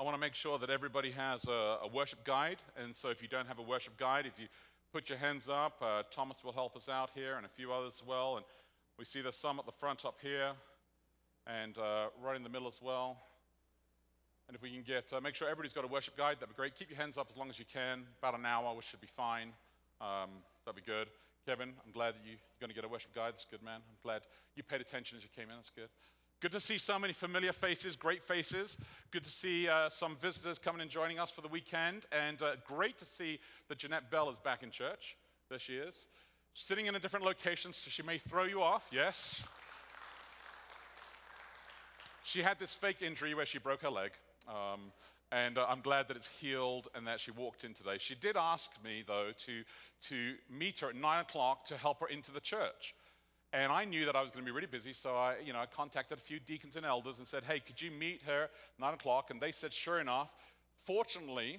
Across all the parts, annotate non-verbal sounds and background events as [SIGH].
I want to make sure that everybody has a, a, worship guide. And so if you don't have a worship guide, if you put your hands up, uh, Thomas will help us out here and a few others as well. And we see there's some at the front up here and uh, right in the middle as well. And if we can get, uh, make sure everybody's got a worship guide, that'd be great. Keep your hands up as long as you can, about an hour, which should be fine. Um, that'd be good. Kevin, I'm glad that you, are going to get a worship guide. That's good, man. I'm glad you paid attention as you came in. That's good. Good to see so many familiar faces, great faces. Good to see uh, some visitors coming and joining us for the weekend. And uh, great to see that Jeanette Bell is back in church. There she is. Sitting in a different location, so she may throw you off. Yes. She had this fake injury where she broke her leg. Um, and uh, I'm glad that it's healed and that she walked in today. She did ask me, though, to, to meet her at 9 o'clock to help her into the church. And I knew that I was going to be really busy, so I, you know, I contacted a few deacons and elders and said, "Hey, could you meet her 9 o'clock?" And they said, "Sure enough." Fortunately,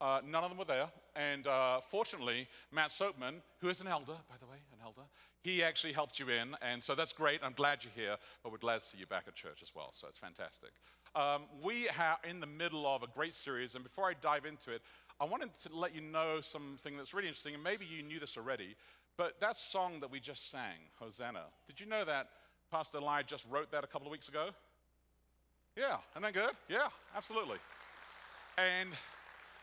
uh, none of them were there, and uh, fortunately, Matt Soapman, who is an elder, by the way, an elder, he actually helped you in, and so that's great. I'm glad you're here, but we're glad to see you back at church as well. So it's fantastic. Um, we are in the middle of a great series, and before I dive into it, I wanted to let you know something that's really interesting, and maybe you knew this already. But that song that we just sang, Hosanna, did you know that Pastor Eli just wrote that a couple of weeks ago? Yeah, isn't that good? Yeah, absolutely. And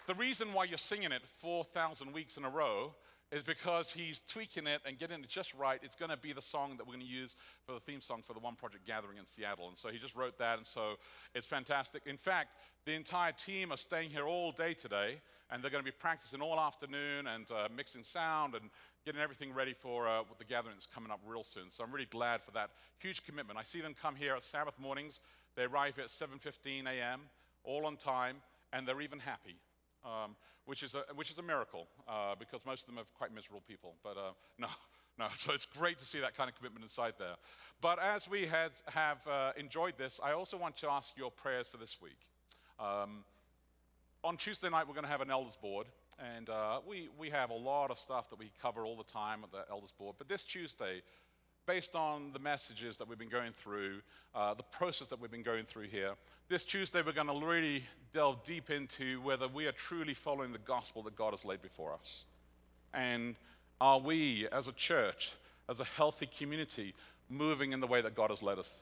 the reason why you're singing it 4,000 weeks in a row is because he's tweaking it and getting it just right. It's going to be the song that we're going to use for the theme song for the One Project Gathering in Seattle. And so he just wrote that, and so it's fantastic. In fact, the entire team are staying here all day today, and they're going to be practicing all afternoon and uh, mixing sound and getting everything ready for uh, the gathering that's coming up real soon. So I'm really glad for that huge commitment. I see them come here at Sabbath mornings. They arrive at 7:15 a.m. all on time, and they're even happy, um, which is a which is a miracle uh, because most of them are quite miserable people. But uh, [LAUGHS] no. No, [LAUGHS] so it's great to see that kind of commitment inside there. But as we had, have uh, enjoyed this, I also want to ask your prayers for this week. Um, on Tuesday night, we're going to have an elders board, and uh, we, we have a lot of stuff that we cover all the time at the Elders Board. But this Tuesday, based on the messages that we've been going through, uh, the process that we've been going through here, this Tuesday we're going to really delve deep into whether we are truly following the gospel that God has laid before us. And are we, as a church, as a healthy community, moving in the way that God has led us?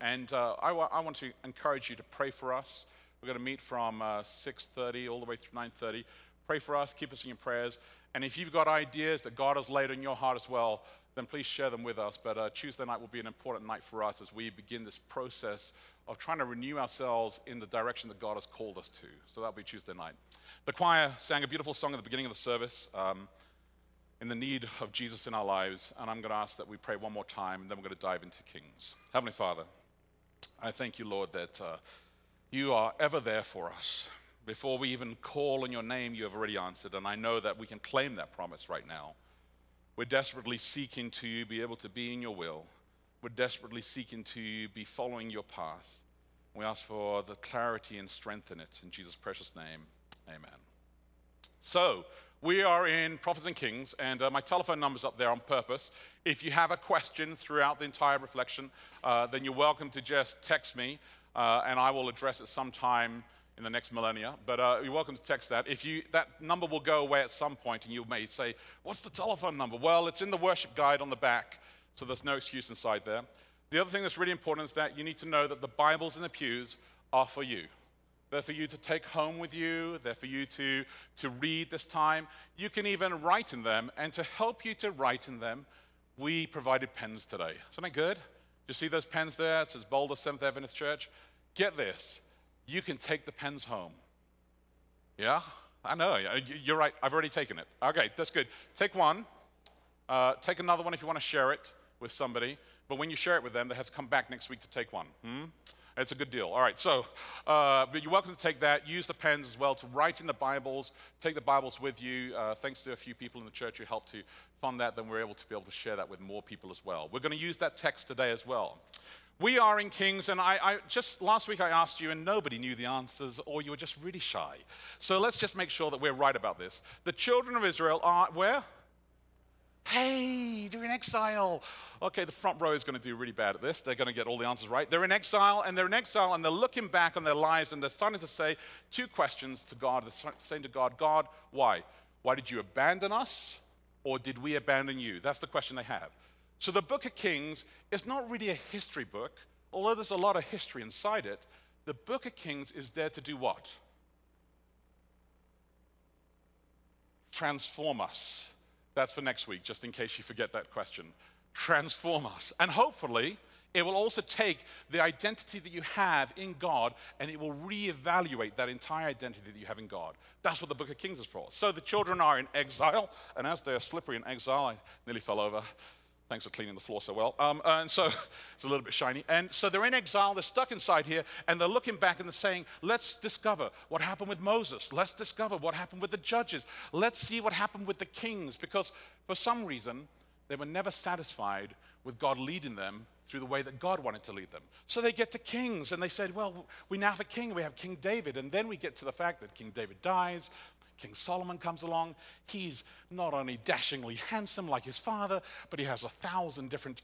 And uh, I, want to encourage you to pray for us. We're going to meet from uh, 6.30 all the way through 9.30. Pray for us, keep us in your prayers. And if you've got ideas that God has laid on your heart as well, then please share them with us. But uh, Tuesday night will be an important night for us as we begin this process of trying to renew ourselves in the direction that God has called us to. So that'll be Tuesday night. The choir sang a beautiful song at the beginning of the service um, in the need of Jesus in our lives. And I'm going to ask that we pray one more time, and then we're going to dive into Kings. Heavenly Father, I thank you, Lord, that uh, you are ever there for us. Before we even call on your name, you have already answered. And I know that we can claim that promise right now. We're desperately seeking to you, be able to be in your will. We're desperately seeking to be following your path. We ask for the clarity and strength in it. In Jesus' precious name, amen. So, we are in Prophets and Kings, and uh, my telephone number's up there on purpose. If you have a question throughout the entire reflection, uh, then you're welcome to just text me, uh, and I will address it sometime in the next millennia, but uh, you're welcome to text that. If you, that number will go away at some point, and you may say, What's the telephone number? Well, it's in the worship guide on the back, so there's no excuse inside there. The other thing that's really important is that you need to know that the Bibles in the pews are for you. They're for you to take home with you. They're for you to, to read this time. You can even write in them. And to help you to write in them, we provided pens today. Isn't that good? You see those pens there? It says Boulder Seventh Adventist Church. Get this you can take the pens home. Yeah? I know. You're right. I've already taken it. Okay, that's good. Take one. Uh, take another one if you want to share it with somebody. But when you share it with them, they have to come back next week to take one. Hmm? It's a good deal. All right, so uh, but you're welcome to take that. Use the pens as well to write in the Bibles. Take the Bibles with you. Uh, thanks to a few people in the church who helped to fund that, then we're able to be able to share that with more people as well. We're going to use that text today as well. We are in Kings, and I, I, just last week I asked you, and nobody knew the answers, or you were just really shy. So let's just make sure that we're right about this. The children of Israel are where? Hey, they're in exile. Okay, the front row is going to do really bad at this. They're going to get all the answers right. They're in exile, and they're in exile, and they're looking back on their lives, and they're starting to say two questions to God. They're saying to God, God, why? Why did you abandon us, or did we abandon you? That's the question they have. So the book of Kings is not really a history book, although there's a lot of history inside it. The book of Kings is there to do what? Transform us. That's for next week, just in case you forget that question. Transform us. And hopefully, it will also take the identity that you have in God and it will reevaluate that entire identity that you have in God. That's what the book of Kings is for. So the children are in exile, and as they're slippery in exile, I nearly fell over. Thanks for cleaning the floor so well. Um, and so [LAUGHS] it's a little bit shiny. And so they're in exile, they're stuck inside here, and they're looking back and they're saying, let's discover what happened with Moses. Let's discover what happened with the judges. Let's see what happened with the kings. Because for some reason, they were never satisfied with God leading them through the way that God wanted to lead them. So they get to kings and they said, Well, we now have a king, we have King David. And then we get to the fact that King David dies, King Solomon comes along. He's not only dashingly handsome like his father, but he has a thousand different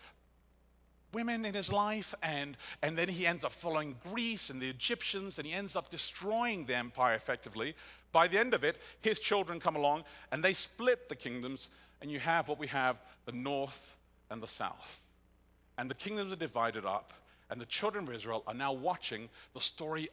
women in his life. And, and then he ends up following Greece and the Egyptians, and he ends up destroying the empire effectively. By the end of it, his children come along and they split the kingdoms, and you have what we have the north and the south. And the kingdoms are divided up, and the children of Israel are now watching the story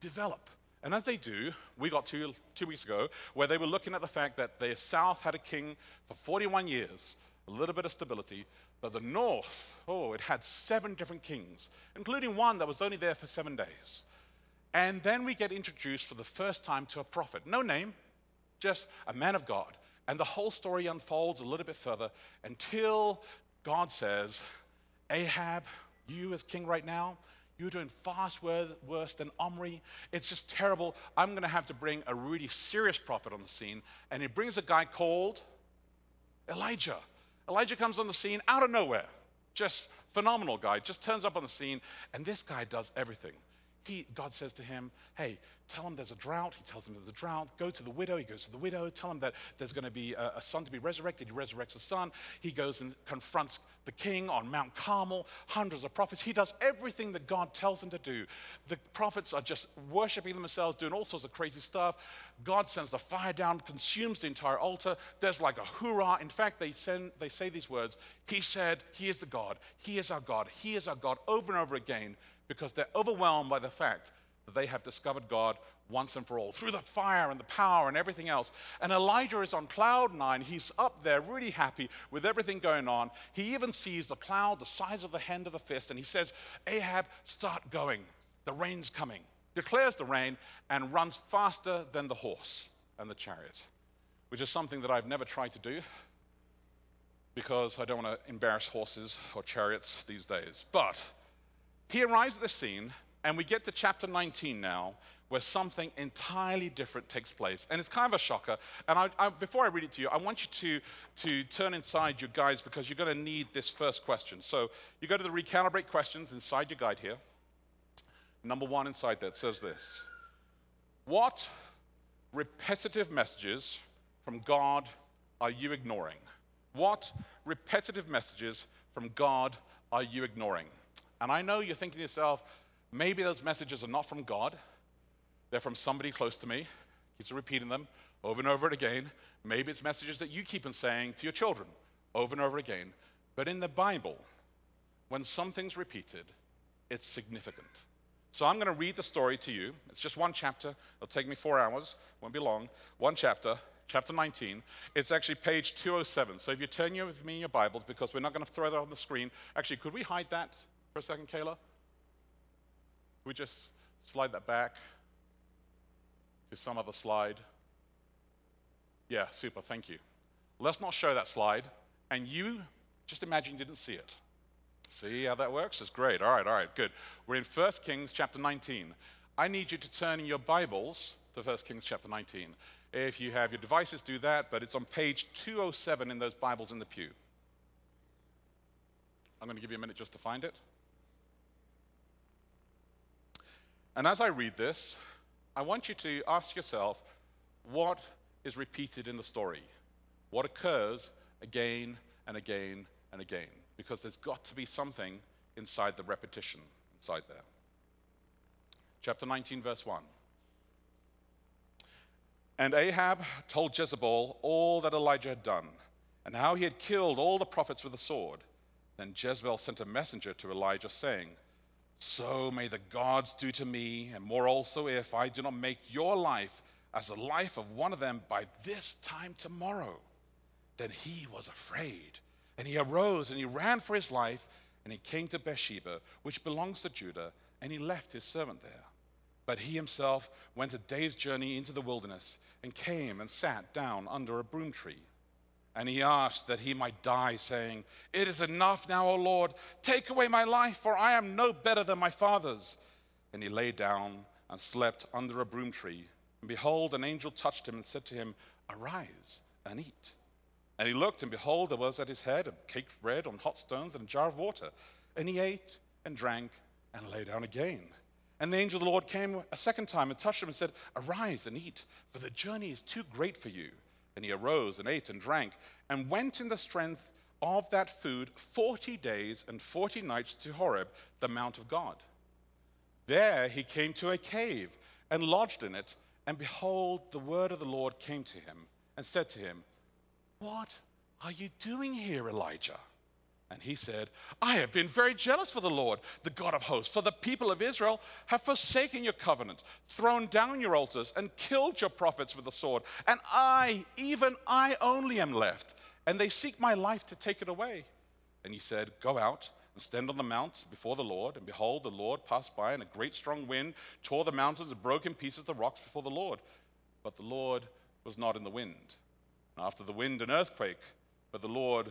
develop. And as they do, we got two, two weeks ago where they were looking at the fact that the south had a king for 41 years, a little bit of stability, but the north, oh, it had seven different kings, including one that was only there for seven days. And then we get introduced for the first time to a prophet. No name, just a man of God. And the whole story unfolds a little bit further until God says, Ahab, you as king right now, you're doing far worse than Omri. It's just terrible. I'm going to have to bring a really serious prophet on the scene. And he brings a guy called Elijah. Elijah comes on the scene out of nowhere. Just phenomenal guy. Just turns up on the scene. And this guy does everything. He, God says to him, Hey, tell him there's a drought. He tells him there's a drought. Go to the widow. He goes to the widow. Tell him that there's going to be a, a son to be resurrected. He resurrects a son. He goes and confronts the king on Mount Carmel. Hundreds of prophets. He does everything that God tells him to do. The prophets are just worshiping themselves, doing all sorts of crazy stuff. God sends the fire down, consumes the entire altar. There's like a hoorah. In fact, they, send, they say these words He said, He is the God. He is our God. He is our God over and over again because they're overwhelmed by the fact that they have discovered God once and for all through the fire and the power and everything else. And Elijah is on cloud nine. He's up there really happy with everything going on. He even sees the cloud the size of the hand of the fist and he says, Ahab, start going. The rain's coming. Declares the rain and runs faster than the horse and the chariot, which is something that I've never tried to do because I don't want to embarrass horses or chariots these days. But he arrives at the scene, and we get to chapter 19 now, where something entirely different takes place. And it's kind of a shocker. And I, I, before I read it to you, I want you to, to turn inside your guides because you're going to need this first question. So you go to the recalibrate questions inside your guide here. Number one inside that says this What repetitive messages from God are you ignoring? What repetitive messages from God are you ignoring? And I know you're thinking to yourself, maybe those messages are not from God, they're from somebody close to me. He's repeating them over and over again. Maybe it's messages that you keep on saying to your children over and over again. But in the Bible, when something's repeated, it's significant. So I'm going to read the story to you. It's just one chapter. It'll take me four hours, won't be long. One chapter, chapter 19. It's actually page 207. So if you turn with me your Bibles, because we're not going to throw that on the screen. Actually, could we hide that? for a second, Kayla? We just slide that back to some other slide. Yeah, super, thank you. Let's not show that slide, and you just imagine you didn't see it. See how that works? It's great. All right, all right, good. We're in 1 Kings chapter 19. I need you to turn in your Bibles to 1 Kings chapter 19. If you have your devices, do that, but it's on page 207 in those Bibles in the pew. I'm going to give you a minute just to find it. And as I read this, I want you to ask yourself what is repeated in the story? What occurs again and again and again because there's got to be something inside the repetition inside there. Chapter 19, verse 1. And Ahab told Jezebel all that Elijah had done and how he had killed all the prophets with the sword. Then Jezebel sent a messenger to Elijah, saying, So may the gods do to me, and more also, if I do not make your life as the life of one of them by this time tomorrow. Then he was afraid, and he arose and he ran for his life, and he came to Beersheba, which belongs to Judah, and he left his servant there. But he himself went a day's journey into the wilderness, and came and sat down under a broom tree. And he asked that he might die, saying, It is enough now, O Lord, take away my life, for I am no better than my fathers. And he lay down and slept under a broom tree. And behold, an angel touched him and said to him, Arise and eat. And he looked, and behold, there was at his head a cake of bread on hot stones and a jar of water. And he ate and drank and lay down again. And the angel of the Lord came a second time and touched him and said, Arise and eat, for the journey is too great for you. And he arose and ate and drank and went in the strength of that food 40 days and 40 nights to Horeb, the Mount of God. There he came to a cave and lodged in it. And behold, the word of the Lord came to him and said to him, What are you doing here, Elijah? And he said, I have been very jealous for the Lord, the God of hosts, for the people of Israel have forsaken your covenant, thrown down your altars, and killed your prophets with the sword. And I, even I only am left, and they seek my life to take it away. And he said, Go out and stand on the mount before the Lord. And behold, the Lord passed by, and a great strong wind tore the mountains and broke in pieces the rocks before the Lord. But the Lord was not in the wind. And after the wind, an earthquake, but the Lord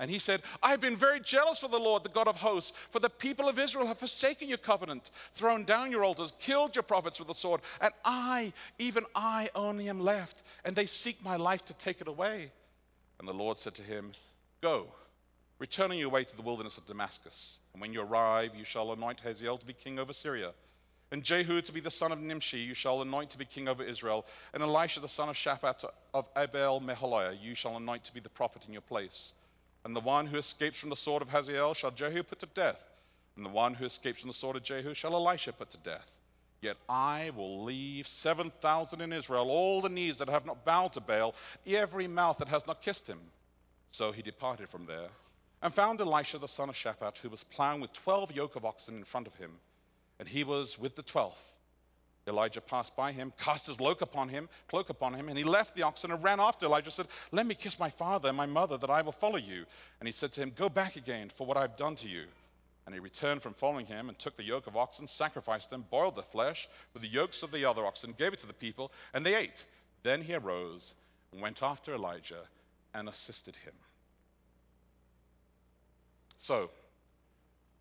And he said, I have been very jealous for the Lord, the God of hosts, for the people of Israel have forsaken your covenant, thrown down your altars, killed your prophets with the sword, and I, even I only am left, and they seek my life to take it away. And the Lord said to him, Go, return on your way to the wilderness of Damascus, and when you arrive, you shall anoint Hazael to be king over Syria. And Jehu to be the son of Nimshi, you shall anoint to be king over Israel. And Elisha the son of Shaphat of Abel Meholah, you shall anoint to be the prophet in your place. And the one who escapes from the sword of Hazael shall Jehu put to death, and the one who escapes from the sword of Jehu shall Elisha put to death. Yet I will leave 7,000 in Israel, all the knees that have not bowed to Baal, every mouth that has not kissed him. So he departed from there and found Elisha the son of Shaphat, who was plowing with 12 yoke of oxen in front of him, and he was with the twelfth. Elijah passed by him, cast his cloak upon him, cloak upon him, and he left the oxen and ran after Elijah, said, Let me kiss my father and my mother, that I will follow you. And he said to him, Go back again for what I've done to you. And he returned from following him and took the yoke of oxen, sacrificed them, boiled the flesh with the yokes of the other oxen, gave it to the people, and they ate. Then he arose and went after Elijah and assisted him. So,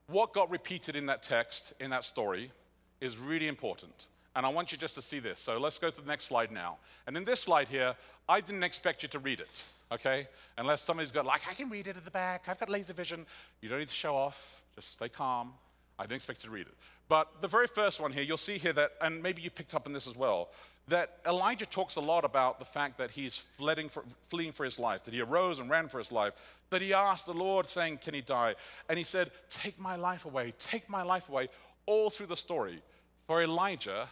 what got repeated in that text, in that story, is really important. And I want you just to see this. So let's go to the next slide now. And in this slide here, I didn't expect you to read it, okay? Unless somebody's got, like, I can read it at the back, I've got laser vision. You don't need to show off, just stay calm. I didn't expect you to read it. But the very first one here, you'll see here that, and maybe you picked up on this as well, that Elijah talks a lot about the fact that he's for, fleeing for his life, that he arose and ran for his life, that he asked the Lord, saying, Can he die? And he said, Take my life away, take my life away, all through the story. For Elijah,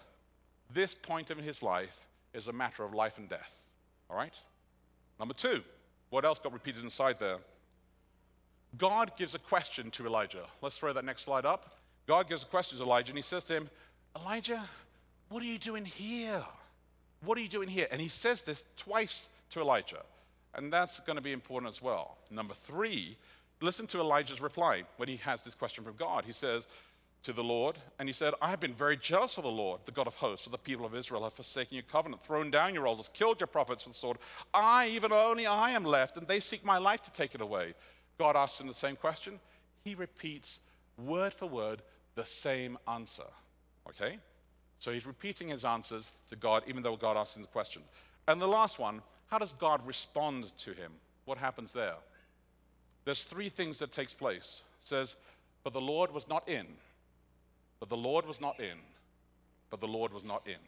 this point in his life is a matter of life and death. All right? Number two, what else got repeated inside there? God gives a question to Elijah. Let's throw that next slide up. God gives a question to Elijah, and he says to him, Elijah, what are you doing here? What are you doing here? And he says this twice to Elijah. And that's going to be important as well. Number three, listen to Elijah's reply when he has this question from God. He says, to the Lord, and he said, I have been very jealous of the Lord, the God of hosts, for the people of Israel have forsaken your covenant, thrown down your altars, killed your prophets with the sword. I, even only I am left, and they seek my life to take it away. God asks him the same question. He repeats word for word the same answer. Okay? So he's repeating his answers to God, even though God asked him the question. And the last one, how does God respond to him? What happens there? There's three things that takes place. It says, but the Lord was not in. But the Lord was not in. But the Lord was not in.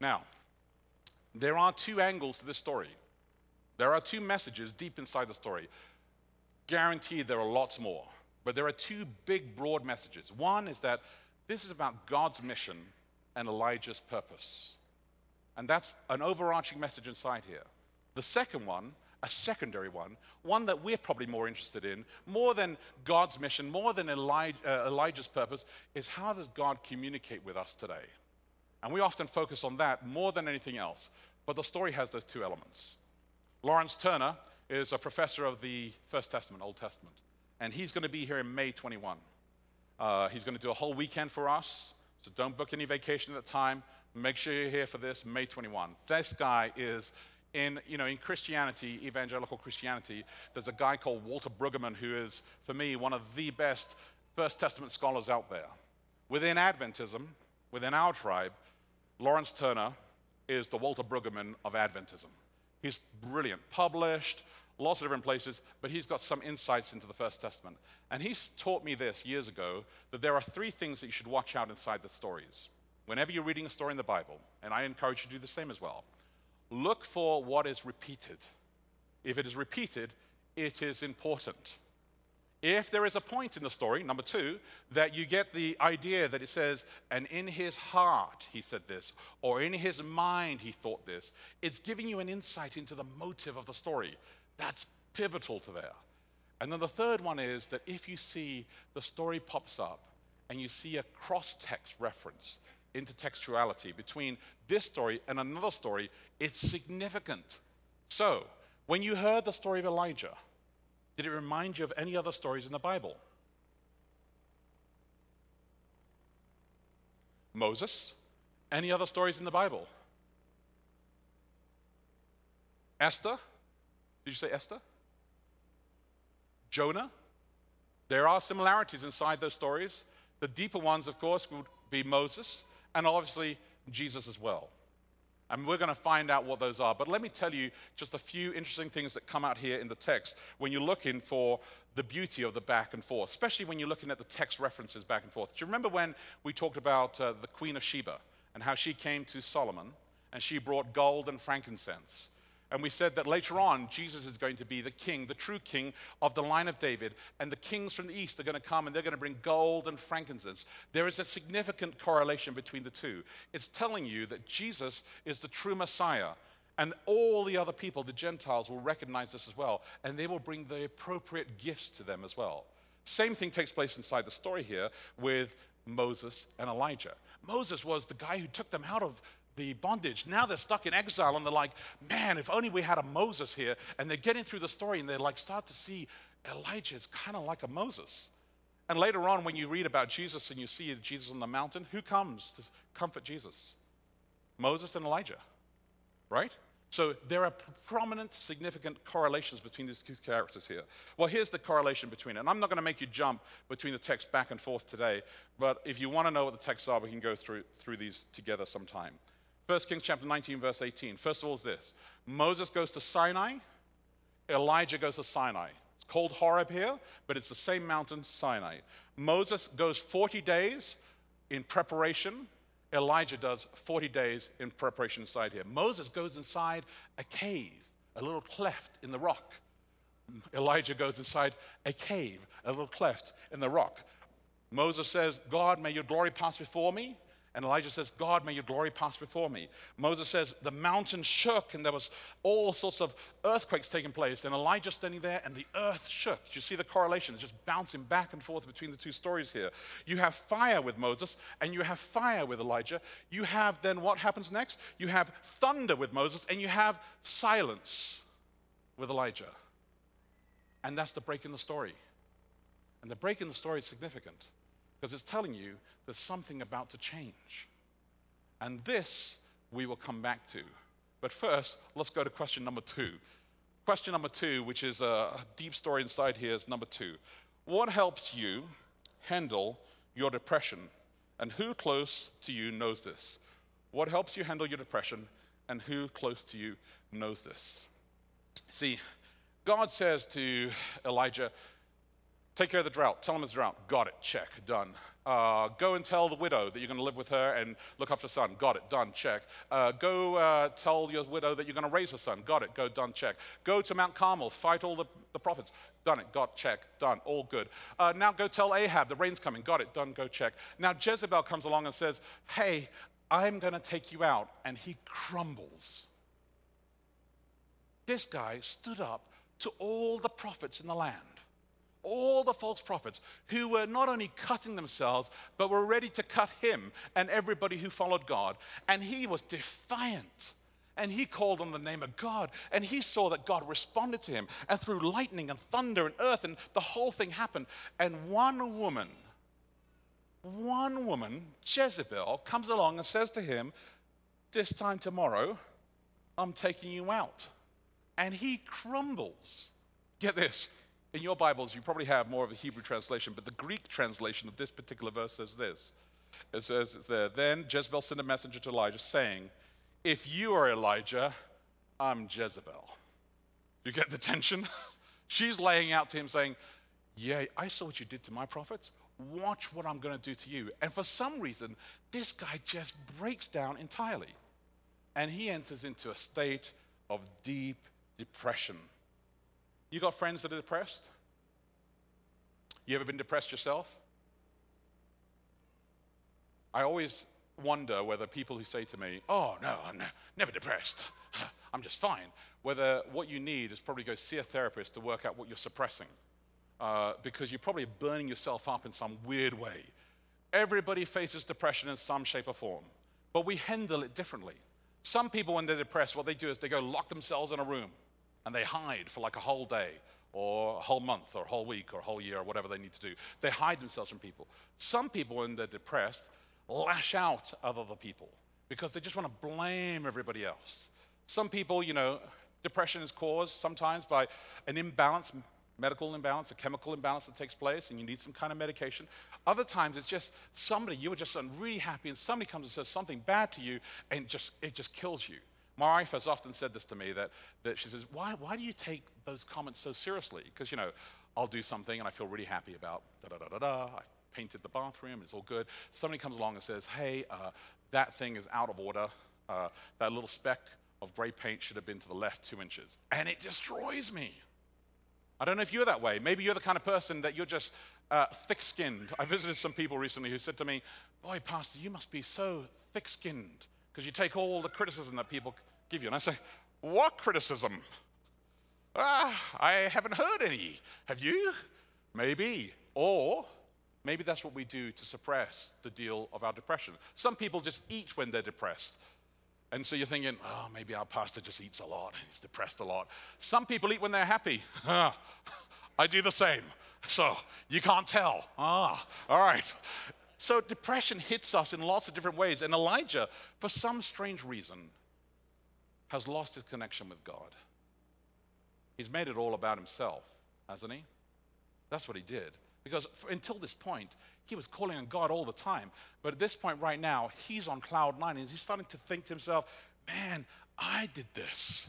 Now, there are two angles to this story. There are two messages deep inside the story. Guaranteed there are lots more. But there are two big, broad messages. One is that this is about God's mission and Elijah's purpose. And that's an overarching message inside here. The second one, a secondary one, one that we're probably more interested in, more than God's mission, more than Elijah, uh, Elijah's purpose, is how does God communicate with us today? And we often focus on that more than anything else. But the story has those two elements. Lawrence Turner is a professor of the First Testament, Old Testament, and he's going to be here in May 21. Uh, he's going to do a whole weekend for us, so don't book any vacation at the time. Make sure you're here for this, May 21. This guy is in, you know, in Christianity, evangelical Christianity, there's a guy called Walter Brueggemann who is, for me, one of the best First Testament scholars out there. Within Adventism, within our tribe, Lawrence Turner is the Walter Brueggemann of Adventism. He's brilliant, published, lots of different places, but he's got some insights into the First Testament. And he's taught me this years ago that there are three things that you should watch out inside the stories. Whenever you're reading a story in the Bible, and I encourage you to do the same as well, look for what is repeated. If it is repeated, it is important. If there is a point in the story, number two, that you get the idea that it says, and in his heart he said this, or in his mind he thought this, it's giving you an insight into the motive of the story. That's pivotal to there. And then the third one is that if you see the story pops up and you see a cross text reference into textuality between this story and another story, it's significant. So, when you heard the story of Elijah, did it remind you of any other stories in the Bible? Moses? Any other stories in the Bible? Esther? Did you say Esther? Jonah? There are similarities inside those stories. The deeper ones, of course, would be Moses and obviously Jesus as well. And we're going to find out what those are. But let me tell you just a few interesting things that come out here in the text when you're looking for the beauty of the back and forth, especially when you're looking at the text references back and forth. Do you remember when we talked about uh, the Queen of Sheba and how she came to Solomon and she brought gold and frankincense? And we said that later on, Jesus is going to be the king, the true king of the line of David. And the kings from the east are going to come and they're going to bring gold and frankincense. There is a significant correlation between the two. It's telling you that Jesus is the true Messiah. And all the other people, the Gentiles, will recognize this as well. And they will bring the appropriate gifts to them as well. Same thing takes place inside the story here with Moses and Elijah. Moses was the guy who took them out of the bondage. Now they're stuck in exile and they're like, man, if only we had a Moses here. And they're getting through the story and they like start to see Elijah is kind of like a Moses. And later on, when you read about Jesus and you see Jesus on the mountain, who comes to comfort Jesus? Moses and Elijah, right? So there are prominent, significant correlations between these two characters here. Well, here's the correlation between it. And I'm not going to make you jump between the text back and forth today, but if you want to know what the texts are, we can go through, through these together sometime. 1 Kings chapter 19, verse 18. First of all, is this Moses goes to Sinai, Elijah goes to Sinai. It's called Horeb here, but it's the same mountain, Sinai. Moses goes 40 days in preparation. Elijah does 40 days in preparation inside here. Moses goes inside a cave, a little cleft in the rock. Elijah goes inside a cave, a little cleft in the rock. Moses says, God, may your glory pass before me. And Elijah says, God, may your glory pass before me. Moses says, the mountain shook and there was all sorts of earthquakes taking place. And Elijah standing there and the earth shook. You see the correlation, it's just bouncing back and forth between the two stories here. You have fire with Moses and you have fire with Elijah. You have then what happens next? You have thunder with Moses and you have silence with Elijah. And that's the break in the story. And the break in the story is significant because it's telling you there's something about to change. And this we will come back to. But first, let's go to question number two. Question number two, which is a deep story inside here, is number two. What helps you handle your depression And who close to you knows this? What helps you handle your depression? And who close to you knows this? See, God says to Elijah, Take care of the drought. Tell him it's drought. Got it. Check. Done. Uh, go and tell the widow that you're going to live with her and look after son. Got it. Done. Check. Uh, go uh, tell your widow that you're going to raise her son. Got it. Go. Done. Check. Go to Mount Carmel. Fight all the, the prophets. Done it. Got. Check. Done. All good. Uh, now go tell Ahab the rain's coming. Got it. Done. Go check. Now Jezebel comes along and says, Hey, I'm going to take you out. And he crumbles. This guy stood up to all the prophets in the land all the false prophets who were not only cutting themselves, but were ready to cut him and everybody who followed God. And he was defiant. And he called on the name of God. And he saw that God responded to him. And through lightning and thunder and earth, and the whole thing happened. And one woman, one woman, Jezebel, comes along and says to him, This time tomorrow, I'm taking you out. And he crumbles. Get this in your Bibles, you probably have more of a Hebrew translation, but the Greek translation of this particular verse says this. It says it's there, then Jezebel sent a messenger to Elijah saying, If you are Elijah, I'm Jezebel. You get the tension? [LAUGHS] She's laying out to him saying, Yeah, I saw what you did to my prophets. Watch what I'm going to do to you. And for some reason, this guy just breaks down entirely. And he enters into a state of deep depression. You got friends that are depressed? You ever been depressed yourself? I always wonder whether people who say to me, Oh, no, I'm never depressed, [LAUGHS] I'm just fine, whether what you need is probably go see a therapist to work out what you're suppressing. Uh, because you're probably burning yourself up in some weird way. Everybody faces depression in some shape or form, but we handle it differently. Some people, when they're depressed, what they do is they go lock themselves in a room and they hide for like a whole day or a whole month or a whole week or a whole year or whatever they need to do. They hide themselves from people. Some people, when they're depressed, lash out at other people because they just want to blame everybody else. Some people, you know, depression is caused sometimes by an imbalance, medical imbalance, a chemical imbalance that takes place, and you need some kind of medication. Other times it's just somebody, you were just really happy, and somebody comes and says something bad to you, and just, it just kills you. My wife has often said this to me that, that she says, why, why do you take those comments so seriously? Because, you know, I'll do something and I feel really happy about da da da da da. I painted the bathroom, it's all good. Somebody comes along and says, hey, uh, that thing is out of order. Uh, that little speck of gray paint should have been to the left two inches. And it destroys me. I don't know if you're that way. Maybe you're the kind of person that you're just uh, thick skinned. I visited some people recently who said to me, Boy, Pastor, you must be so thick skinned because you take all the criticism that people give you. And I say, What criticism? Ah, I haven't heard any. Have you? Maybe. Or maybe that's what we do to suppress the deal of our depression. Some people just eat when they're depressed. And so you're thinking, oh, maybe our pastor just eats a lot. He's depressed a lot. Some people eat when they're happy. [LAUGHS] I do the same. So you can't tell. Ah, all right. So depression hits us in lots of different ways. And Elijah, for some strange reason, has lost his connection with God. He's made it all about himself, hasn't he? That's what he did. Because until this point, he was calling on God all the time. But at this point, right now, he's on cloud nine and he's starting to think to himself, man, I did this.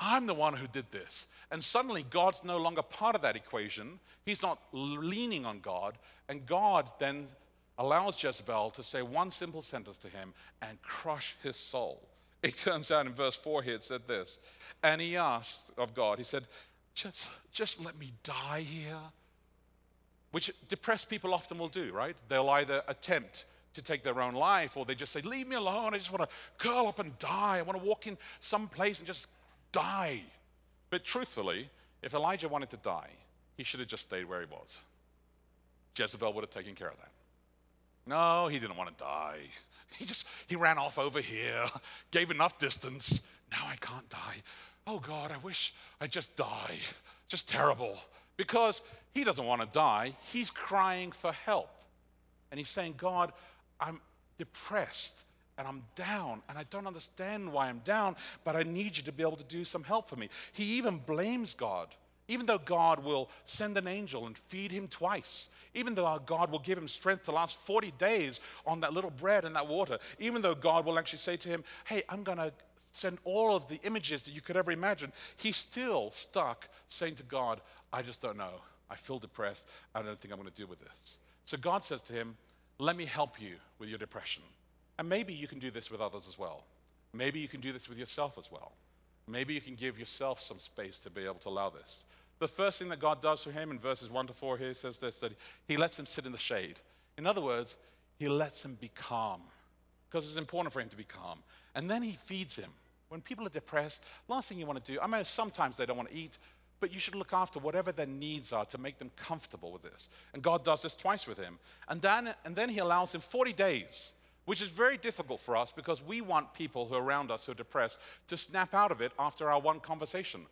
I'm the one who did this. And suddenly, God's no longer part of that equation. He's not leaning on God. And God then allows Jezebel to say one simple sentence to him and crush his soul. It [LAUGHS] turns out in verse 4 here, it said this. And he asked of God, he said, just, just let me die here. Which depressed people often will do, right? They'll either attempt to take their own life or they just say, Leave me alone. I just want to curl up and die. I want to walk in some place and just die. But truthfully, if Elijah wanted to die, he should have just stayed where he was. Jezebel would have taken care of that. No, he didn't want to die. He just, he ran off over here, gave enough distance. Now I can't die. Oh God, I wish I'd just die. Just terrible. Because he doesn't want to die. He's crying for help. And he's saying, God, I'm depressed and I'm down and I don't understand why I'm down, but I need you to be able to do some help for me. He even blames God even though God will send an angel and feed him twice, even though our God will give him strength to last 40 days on that little bread and that water, even though God will actually say to him, Hey, I'm going to send all of the images that you could ever imagine, he's still stuck saying to God, I just don't know. I feel depressed. I don't think I'm going to deal with this. So God says to him, Let me help you with your depression. And maybe you can do this with others as well. Maybe you can do this with yourself as well. Maybe you can give yourself some space to be able to allow this. The first thing that God does for him in verses 1 to 4 here says this that he lets him sit in the shade. In other words, he lets him be calm because it's important for him to be calm. And then he feeds him. When people are depressed, last thing you want to do, I mean, sometimes they don't want to eat, but you should look after whatever their needs are to make them comfortable with this. And God does this twice with him. And then, and then he allows him 40 days which is very difficult for us because we want people who are around us who are depressed to snap out of it after our one conversation.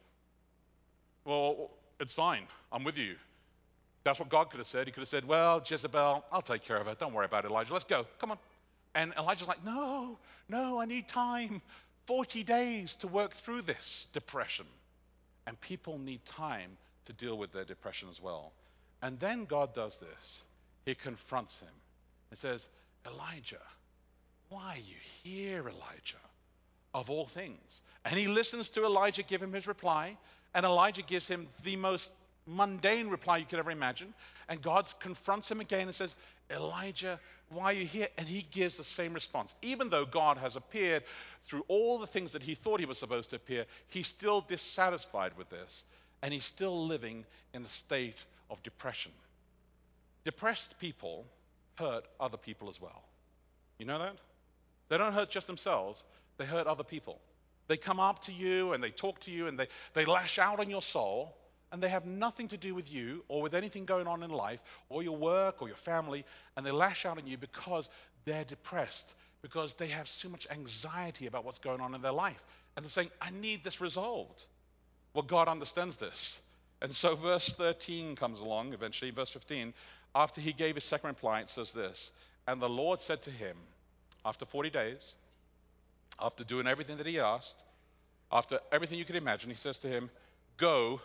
Well, it's fine. I'm with you. That's what God could have said. He could have said, Well, Jezebel, I'll take care of it. Don't worry about it, Elijah. Let's go. Come on. And Elijah's like, No, no, I need time 40 days to work through this depression. And people need time to deal with their depression as well. And then God does this. He confronts him and says, Elijah, why are you here, Elijah? Of all things. And he listens to Elijah give him his reply, and Elijah gives him the most mundane reply you could ever imagine. And God confronts him again and says, Elijah, why are you here? And he gives the same response. Even though God has appeared through all the things that he thought he was supposed to appear, he's still dissatisfied with this. And he's still living in a state of depression. Depressed people hurt other people as well. You know that? They don't hurt just themselves, they hurt other people. They come up to you and they talk to you and they, they lash out on your soul, and they have nothing to do with you or with anything going on in life or your work or your family, and they lash out on you because they're depressed, because they have so much anxiety about what's going on in their life. And they're saying, I need this resolved. Well, God understands this. And so verse 13 comes along eventually, verse 15. After he gave his second reply, it says this And the Lord said to him, after 40 days, after doing everything that he asked, after everything you could imagine, he says to him, Go,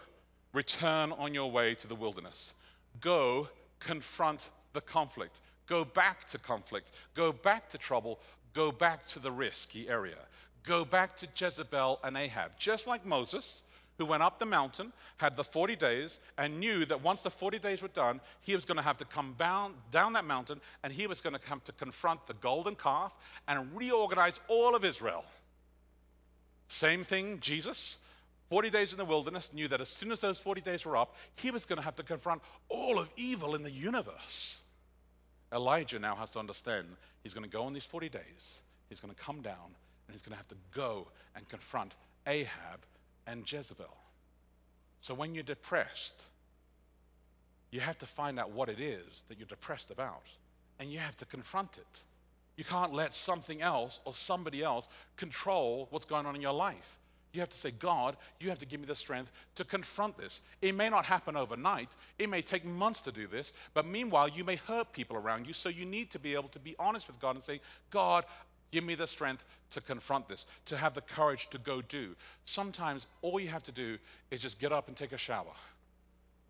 return on your way to the wilderness. Go, confront the conflict. Go back to conflict. Go back to trouble. Go back to the risky area. Go back to Jezebel and Ahab. Just like Moses, who went up the mountain, had the 40 days, and knew that once the 40 days were done, he was going to have to come down, down that mountain and he was going to come to confront the golden calf and reorganize all of Israel. Same thing, Jesus. 40 days in the wilderness, knew that as soon as those 40 days were up, he was going to have to confront all of evil in the universe. Elijah now has to understand he's going to go on these 40 days, he's going to come down, and he's going to have to go and confront Ahab and Jezebel. So when you're depressed, you have to find out what it is that you're depressed about, and you have to confront it. You can't let something else or somebody else control what's going on in your life. You have to say, God, you have to give me the strength to confront this. It may not happen overnight, it may take months to do this, but meanwhile, you may hurt people around you. So you need to be able to be honest with God and say, God, Give me the strength to confront this, to have the courage to go do. Sometimes all you have to do is just get up and take a shower.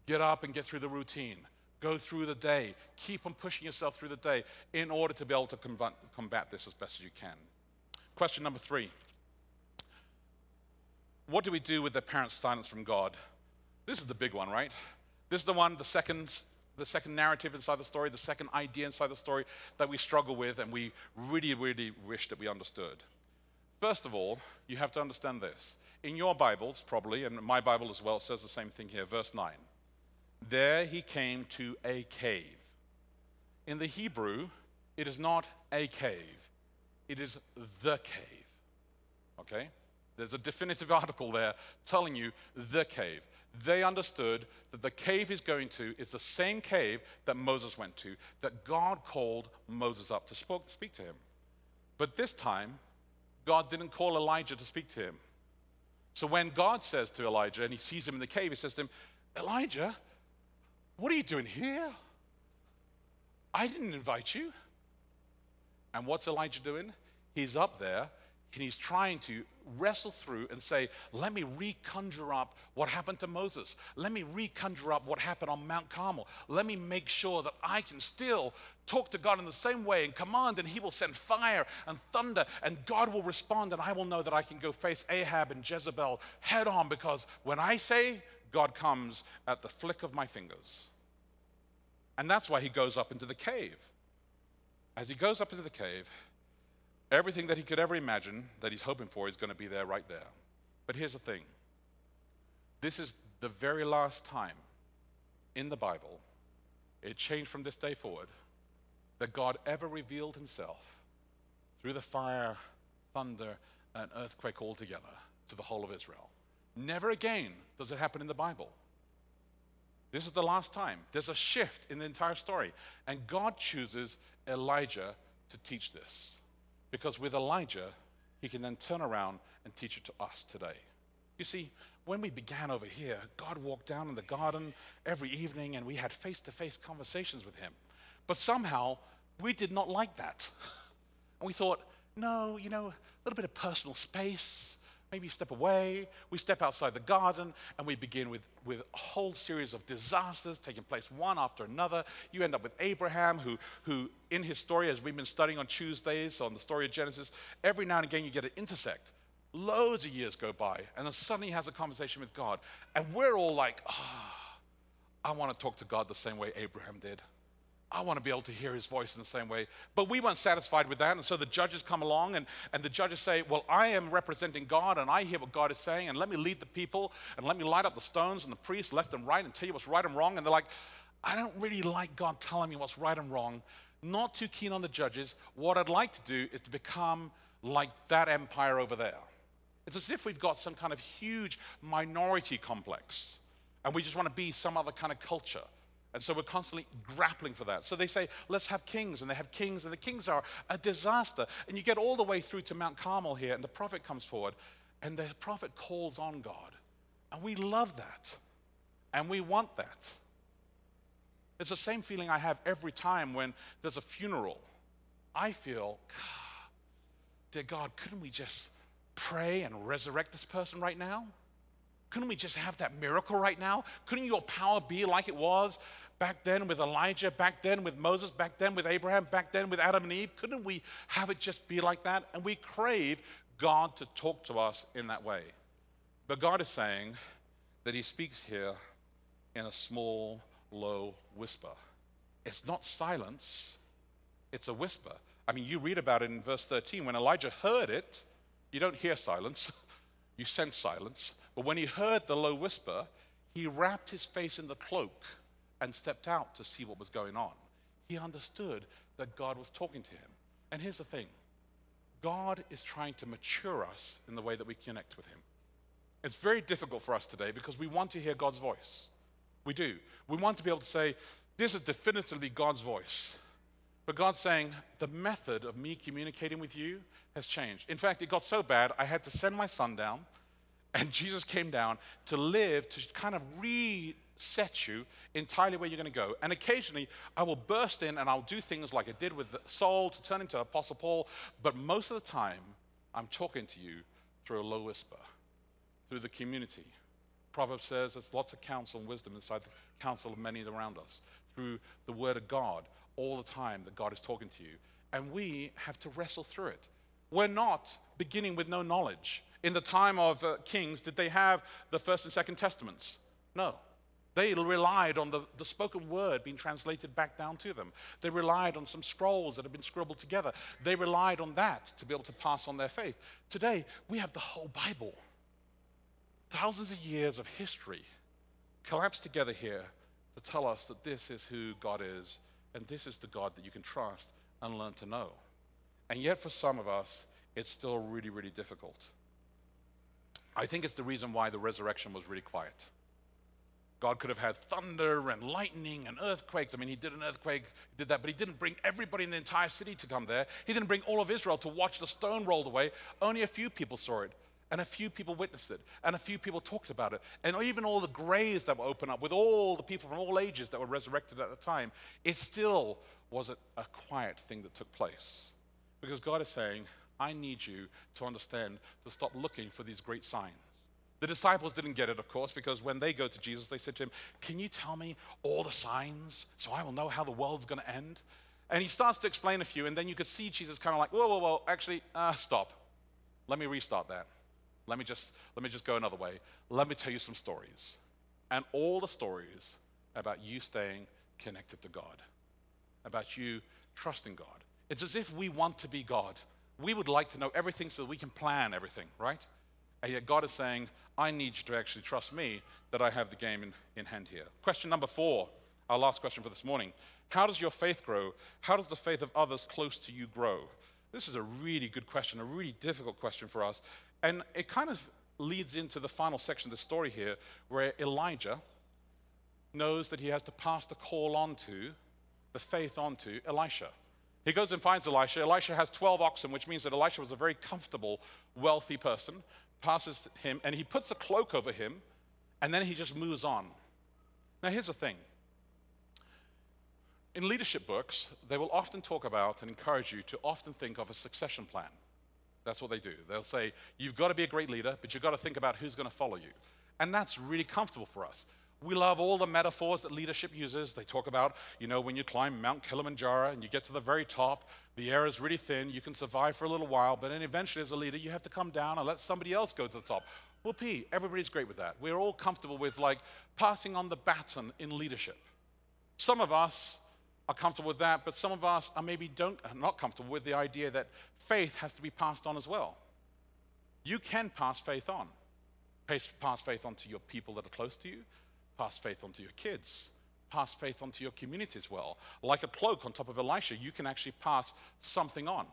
Get up and get through the routine. Go through the day. Keep on pushing yourself through the day in order to be able to combat, combat this as best as you can. Question number three What do we do with the parent's silence from God? This is the big one, right? This is the one, the second the second narrative inside the story, the second idea inside the story that we struggle with and we really, really wish that we understood. First of all, you have to understand this. In your Bibles, probably, and my Bible as well, says the same thing here, verse 9. There he came to a cave. In the Hebrew, it is not a cave, it is the cave. Okay? There's a definitive [LAUGHS] article there telling you the cave they understood that the cave he's going to is the same cave that Moses went to, that God called Moses up to speak to him. But this time, God didn't call Elijah to speak to him. So when God says to Elijah, and he sees him in the cave, he says to him, Elijah, what are you doing here? I didn't invite you. And what's Elijah doing? He's up there, And he's trying to wrestle through and say, let me reconjure up what happened to Moses. Let me reconjure up what happened on Mount Carmel. Let me make sure that I can still talk to God in the same way and command, and he will send fire and thunder, and God will respond, and I will know that I can go face Ahab and Jezebel head on because when I say, God comes at the flick of my fingers. And that's why he goes up into the cave. As he goes up into the cave, Everything that he could ever imagine that he's hoping for is going to be there right there. But here's the thing this is the very last time in the Bible, it changed from this day forward, that God ever revealed himself through the fire, thunder, and earthquake all together to the whole of Israel. Never again does it happen in the Bible. This is the last time. There's a shift in the entire story. And God chooses Elijah to teach this. Because with Elijah, he can then turn around and teach it to us today. You see, when we began over here, God walked down in the garden every evening and we had face to face conversations with him. But somehow, we did not like that. [LAUGHS] And we thought, no, you know, a little bit of personal space, Maybe you step away, we step outside the garden, and we begin with, with a whole series of disasters taking place one after another. You end up with Abraham, who, who in his story, as we've been studying on Tuesdays on the story of Genesis, every now and again you get an intersect. Loads of years go by, and then suddenly he has a conversation with God. And we're all like, ah, oh, I want to talk to God the same way Abraham did. I want to be able to hear his voice in the same way. But we weren't satisfied with that. And so the judges come along, and, and the judges say, Well, I am representing God, and I hear what God is saying, and let me lead the people, and let me light up the stones and the priests left and right and tell you what's right and wrong. And they're like, I don't really like God telling me what's right and wrong. Not too keen on the judges. What I'd like to do is to become like that empire over there. It's as if we've got some kind of huge minority complex, and we just want to be some other kind of culture. And so we're constantly grappling for that. So they say, let's have kings, and they have kings, and the kings are a disaster. And you get all the way through to Mount Carmel here, and the prophet comes forward, and the prophet calls on God. And we love that. And we want that. It's the same feeling I have every time when there's a funeral. I feel, dear God, couldn't we just pray and resurrect this person right now? Couldn't we just have that miracle right now? Couldn't your power be like it was back then with Elijah, back then with Moses, back then with Abraham, back then with Adam and Eve? Couldn't we have it just be like that? And we crave God to talk to us in that way. But God is saying that He speaks here in a small, low whisper. It's not silence, it's a whisper. I mean, you read about it in verse 13. When Elijah heard it, you don't hear silence, [LAUGHS] you sense silence. But when he heard the low whisper, he wrapped his face in the cloak and stepped out to see what was going on. He understood that God was talking to him. And here's the thing God is trying to mature us in the way that we connect with him. It's very difficult for us today because we want to hear God's voice. We do. We want to be able to say, This is definitively God's voice. But God's saying, The method of me communicating with you has changed. In fact, it got so bad, I had to send my son down and Jesus came down to live, to kind of reset you entirely where you're going to go. And occasionally, I will burst in and I'll do things like I did with Saul to turn into Apostle Paul. But most of the time, I'm talking to you through a low whisper, through the community. Proverbs says there's lots of counsel and wisdom inside the counsel of many around us, through the word of God, all the time that God is talking to you. And we have to wrestle through it. We're not beginning with no knowledge. In the time of uh, kings, did they have the First and Second Testaments? No. They relied on the, the spoken word being translated back down to them. They relied on some scrolls that had been scribbled together. They relied on that to be able to pass on their faith. Today, we have the whole Bible. Thousands of years of history collapsed together here to tell us that this is who God is and this is the God that you can trust and learn to know. And yet, for some of us, it's still really, really difficult. I think it's the reason why the resurrection was really quiet. God could have had thunder and lightning and earthquakes. I mean, he did an earthquake, he did that, but he didn't bring everybody in the entire city to come there. He didn't bring all of Israel to watch the stone rolled away. Only a few people saw it, and a few people witnessed it, and a few people talked about it. And even all the graves that were opened up with all the people from all ages that were resurrected at the time, it still was a, a quiet thing that took place. Because God is saying, I need you to understand to stop looking for these great signs. The disciples didn't get it, of course, because when they go to Jesus, they said to him, Can you tell me all the signs so I will know how the world's going to end? And he starts to explain a few, and then you could see Jesus kind of like, Whoa, whoa, whoa, actually, uh, stop. Let me restart that. Let me just let me just go another way. Let me tell you some stories. And all the stories about you staying connected to God, about you trusting God. It's as if we want to be God. We would like to know everything so that we can plan everything, right? And yet God is saying, I need you to actually trust me that I have the game in, in hand here. Question number four, our last question for this morning. How does your faith grow? How does the faith of others close to you grow? This is a really good question, a really difficult question for us. And it kind of leads into the final section of the story here, where Elijah knows that he has to pass the call on to, the faith on to Elisha. He goes and finds Elisha. Elisha has 12 oxen, which means that Elisha was a very comfortable, wealthy person. Passes him, and he puts a cloak over him, and then he just moves on. Now, here's the thing in leadership books, they will often talk about and encourage you to often think of a succession plan. That's what they do. They'll say, You've got to be a great leader, but you've got to think about who's going to follow you. And that's really comfortable for us. We love all the metaphors that leadership uses. They talk about, you know, when you climb Mount Kilimanjaro and you get to the very top, the air is really thin, you can survive for a little while, but then eventually, as a leader, you have to come down and let somebody else go to the top. Well, P, everybody's great with that. We're all comfortable with like passing on the baton in leadership. Some of us are comfortable with that, but some of us are maybe don't, are not comfortable with the idea that faith has to be passed on as well. You can pass faith on. Pass faith on to your people that are close to you, pass faith on to your kids, pass faith on to your community as well. Like a cloak on top of Elisha, you can actually pass something on.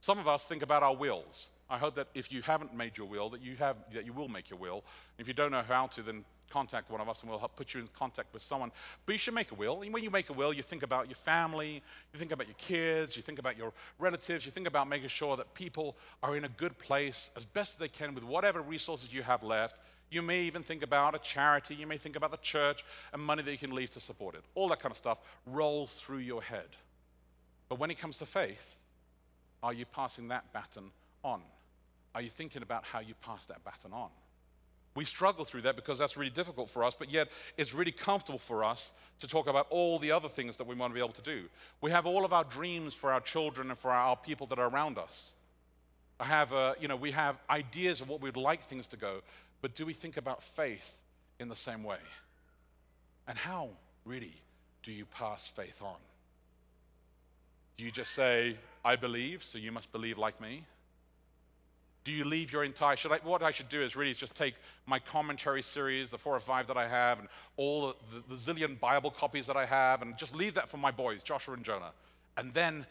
Some of us think about our wills. I hope that if you haven't made your will, that you, have, that you will make your will. If you don't know how to, then contact one of us and we'll help put you in contact with someone. But you should make a will. And when you make a will, you think about your family, you think about your kids, you think about your relatives, you think about making sure that people are in a good place as best as they can with whatever resources you have left. You may even think about a charity, you may think about the church and money that you can leave to support it. All that kind of stuff rolls through your head. But when it comes to faith, are you passing that baton on? Are you thinking about how you pass that baton on? We struggle through that because that's really difficult for us, but yet it's really comfortable for us to talk about all the other things that we want to be able to do. We have all of our dreams for our children and for our people that are around us. I have, uh, you know, we have ideas of what we'd like things to go, but do we think about faith in the same way? And how, really, do you pass faith on? Do you just say, I believe, so you must believe like me? Do you leave your entire? Should I, what I should do is really just take my commentary series, the four or five that I have, and all the, the zillion Bible copies that I have, and just leave that for my boys, Joshua and Jonah. And then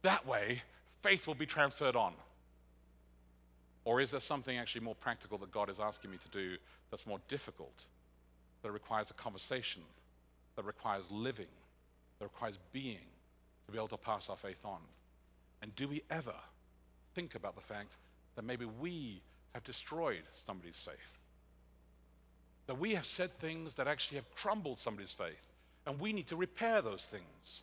that way, faith will be transferred on. Or is there something actually more practical that God is asking me to do that's more difficult, that requires a conversation, that requires living, that requires being to be able to pass our faith on? And do we ever think about the fact that maybe we have destroyed somebody's faith. That we have said things that actually have crumbled somebody's faith. And we need to repair those things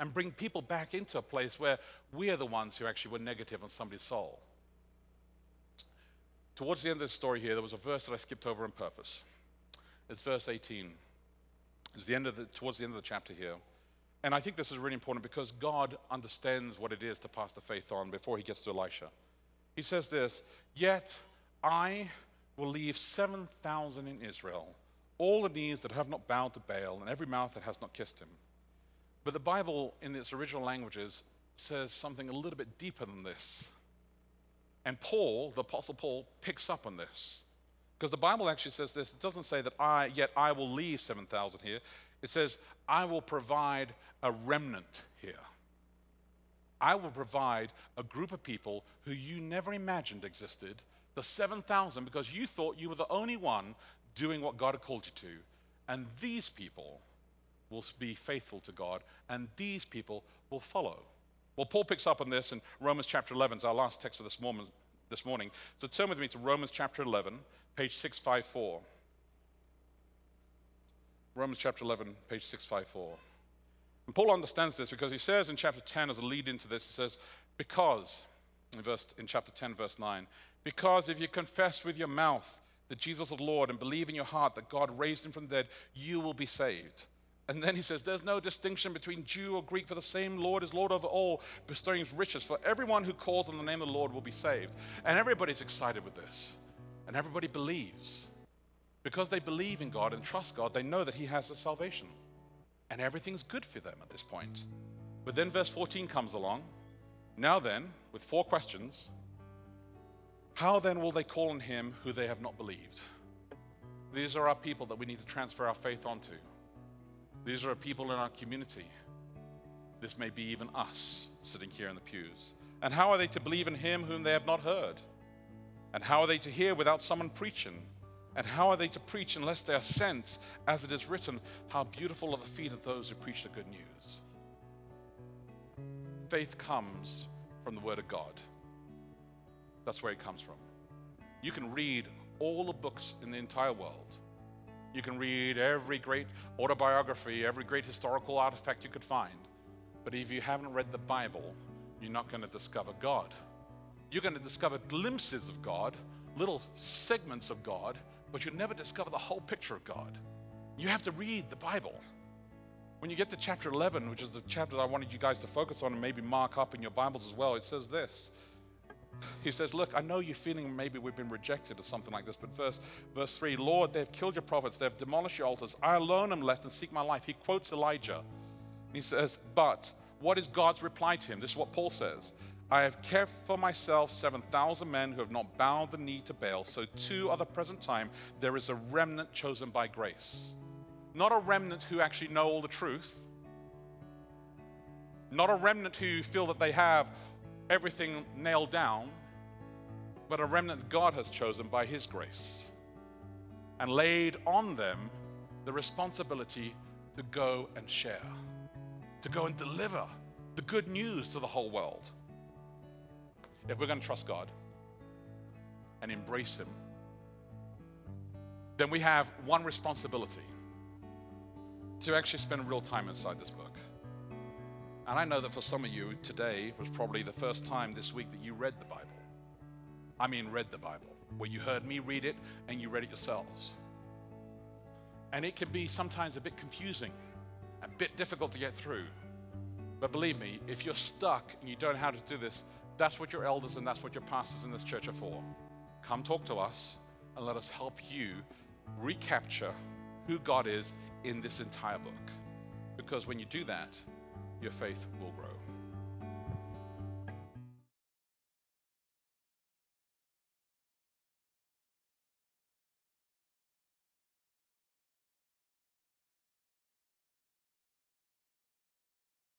and bring people back into a place where we are the ones who actually were negative on somebody's soul. Towards the end of the story here, there was a verse that I skipped over on purpose. It's verse 18. It's the end of the, towards the end of the chapter here. And I think this is really important because God understands what it is to pass the faith on before he gets to Elisha. He says this Yet I will leave 7,000 in Israel, all the knees that have not bowed to Baal, and every mouth that has not kissed him. But the Bible, in its original languages, says something a little bit deeper than this. And Paul, the Apostle Paul, picks up on this. Because the Bible actually says this. It doesn't say that I, yet I will leave 7,000 here. It says, I will provide a remnant here. I will provide a group of people who you never imagined existed, the 7,000, because you thought you were the only one doing what God had called you to. And these people will be faithful to God, and these people will follow. Well, Paul picks up on this in Romans chapter 11, it's our last text for this morning. This morning. So turn with me to Romans chapter 11, page 654. Romans chapter 11, page 654. And Paul understands this because he says in chapter 10, as a lead into this, he says, Because in, verse, in chapter 10, verse 9. Because if you confess with your mouth that Jesus is Lord and believe in your heart that God raised him from the dead, you will be saved. And then he says, There's no distinction between Jew or Greek, for the same Lord is Lord over all, bestowing riches. For everyone who calls on the name of the Lord will be saved. And everybody's excited with this. And everybody believes. Because they believe in God and trust God, they know that He has the salvation. And everything's good for them at this point. But then verse 14 comes along. Now then, with four questions, how then will they call on him who they have not believed? These are our people that we need to transfer our faith onto. These are people in our community. This may be even us sitting here in the pews. And how are they to believe in him whom they have not heard? And how are they to hear without someone preaching? And how are they to preach unless they are sent? As it is written, How beautiful are the feet of those who preach the good news. Faith comes from the Word of God. That's where it comes from. You can read all the books in the entire world. You can read every great autobiography, every great historical artifact you could find. But if you haven't read the Bible, you're not going to discover God. You're going to discover glimpses of God, little segments of God, but you'll never discover the whole picture of God. You have to read the Bible. When you get to chapter 11, which is the chapter that I wanted you guys to focus on and maybe mark up in your Bibles as well, it says this he says, Look, I know you're feeling maybe we've been rejected or something like this, but verse, verse 3 Lord, they've killed your prophets, they've demolished your altars. I alone am left and seek my life. He quotes Elijah. He says, But what is God's reply to him? This is what Paul says. I have kept for myself 7,000 men who have not bowed the knee to Baal. So, to at the present time, there is a remnant chosen by grace. Not a remnant who actually know all the truth. Not a remnant who feel that they have everything nailed down, but a remnant God has chosen by His grace and laid on them the responsibility to go and share, to go and deliver the good news to the whole world. If we're going to trust God and embrace Him, then we have one responsibility to actually spend real time inside this book. And I know that for some of you, today was probably the first time this week that you read the Bible. I mean, read the Bible, where you heard me read it and you read it yourselves. And it can be sometimes a bit confusing, a bit difficult to get through. But believe me, if you're stuck and you don't know how to do this, that's what your elders and that's what your pastors in this church are for. Come talk to us and let us help you recapture who God is in this entire book. Because when you do that, your faith will grow.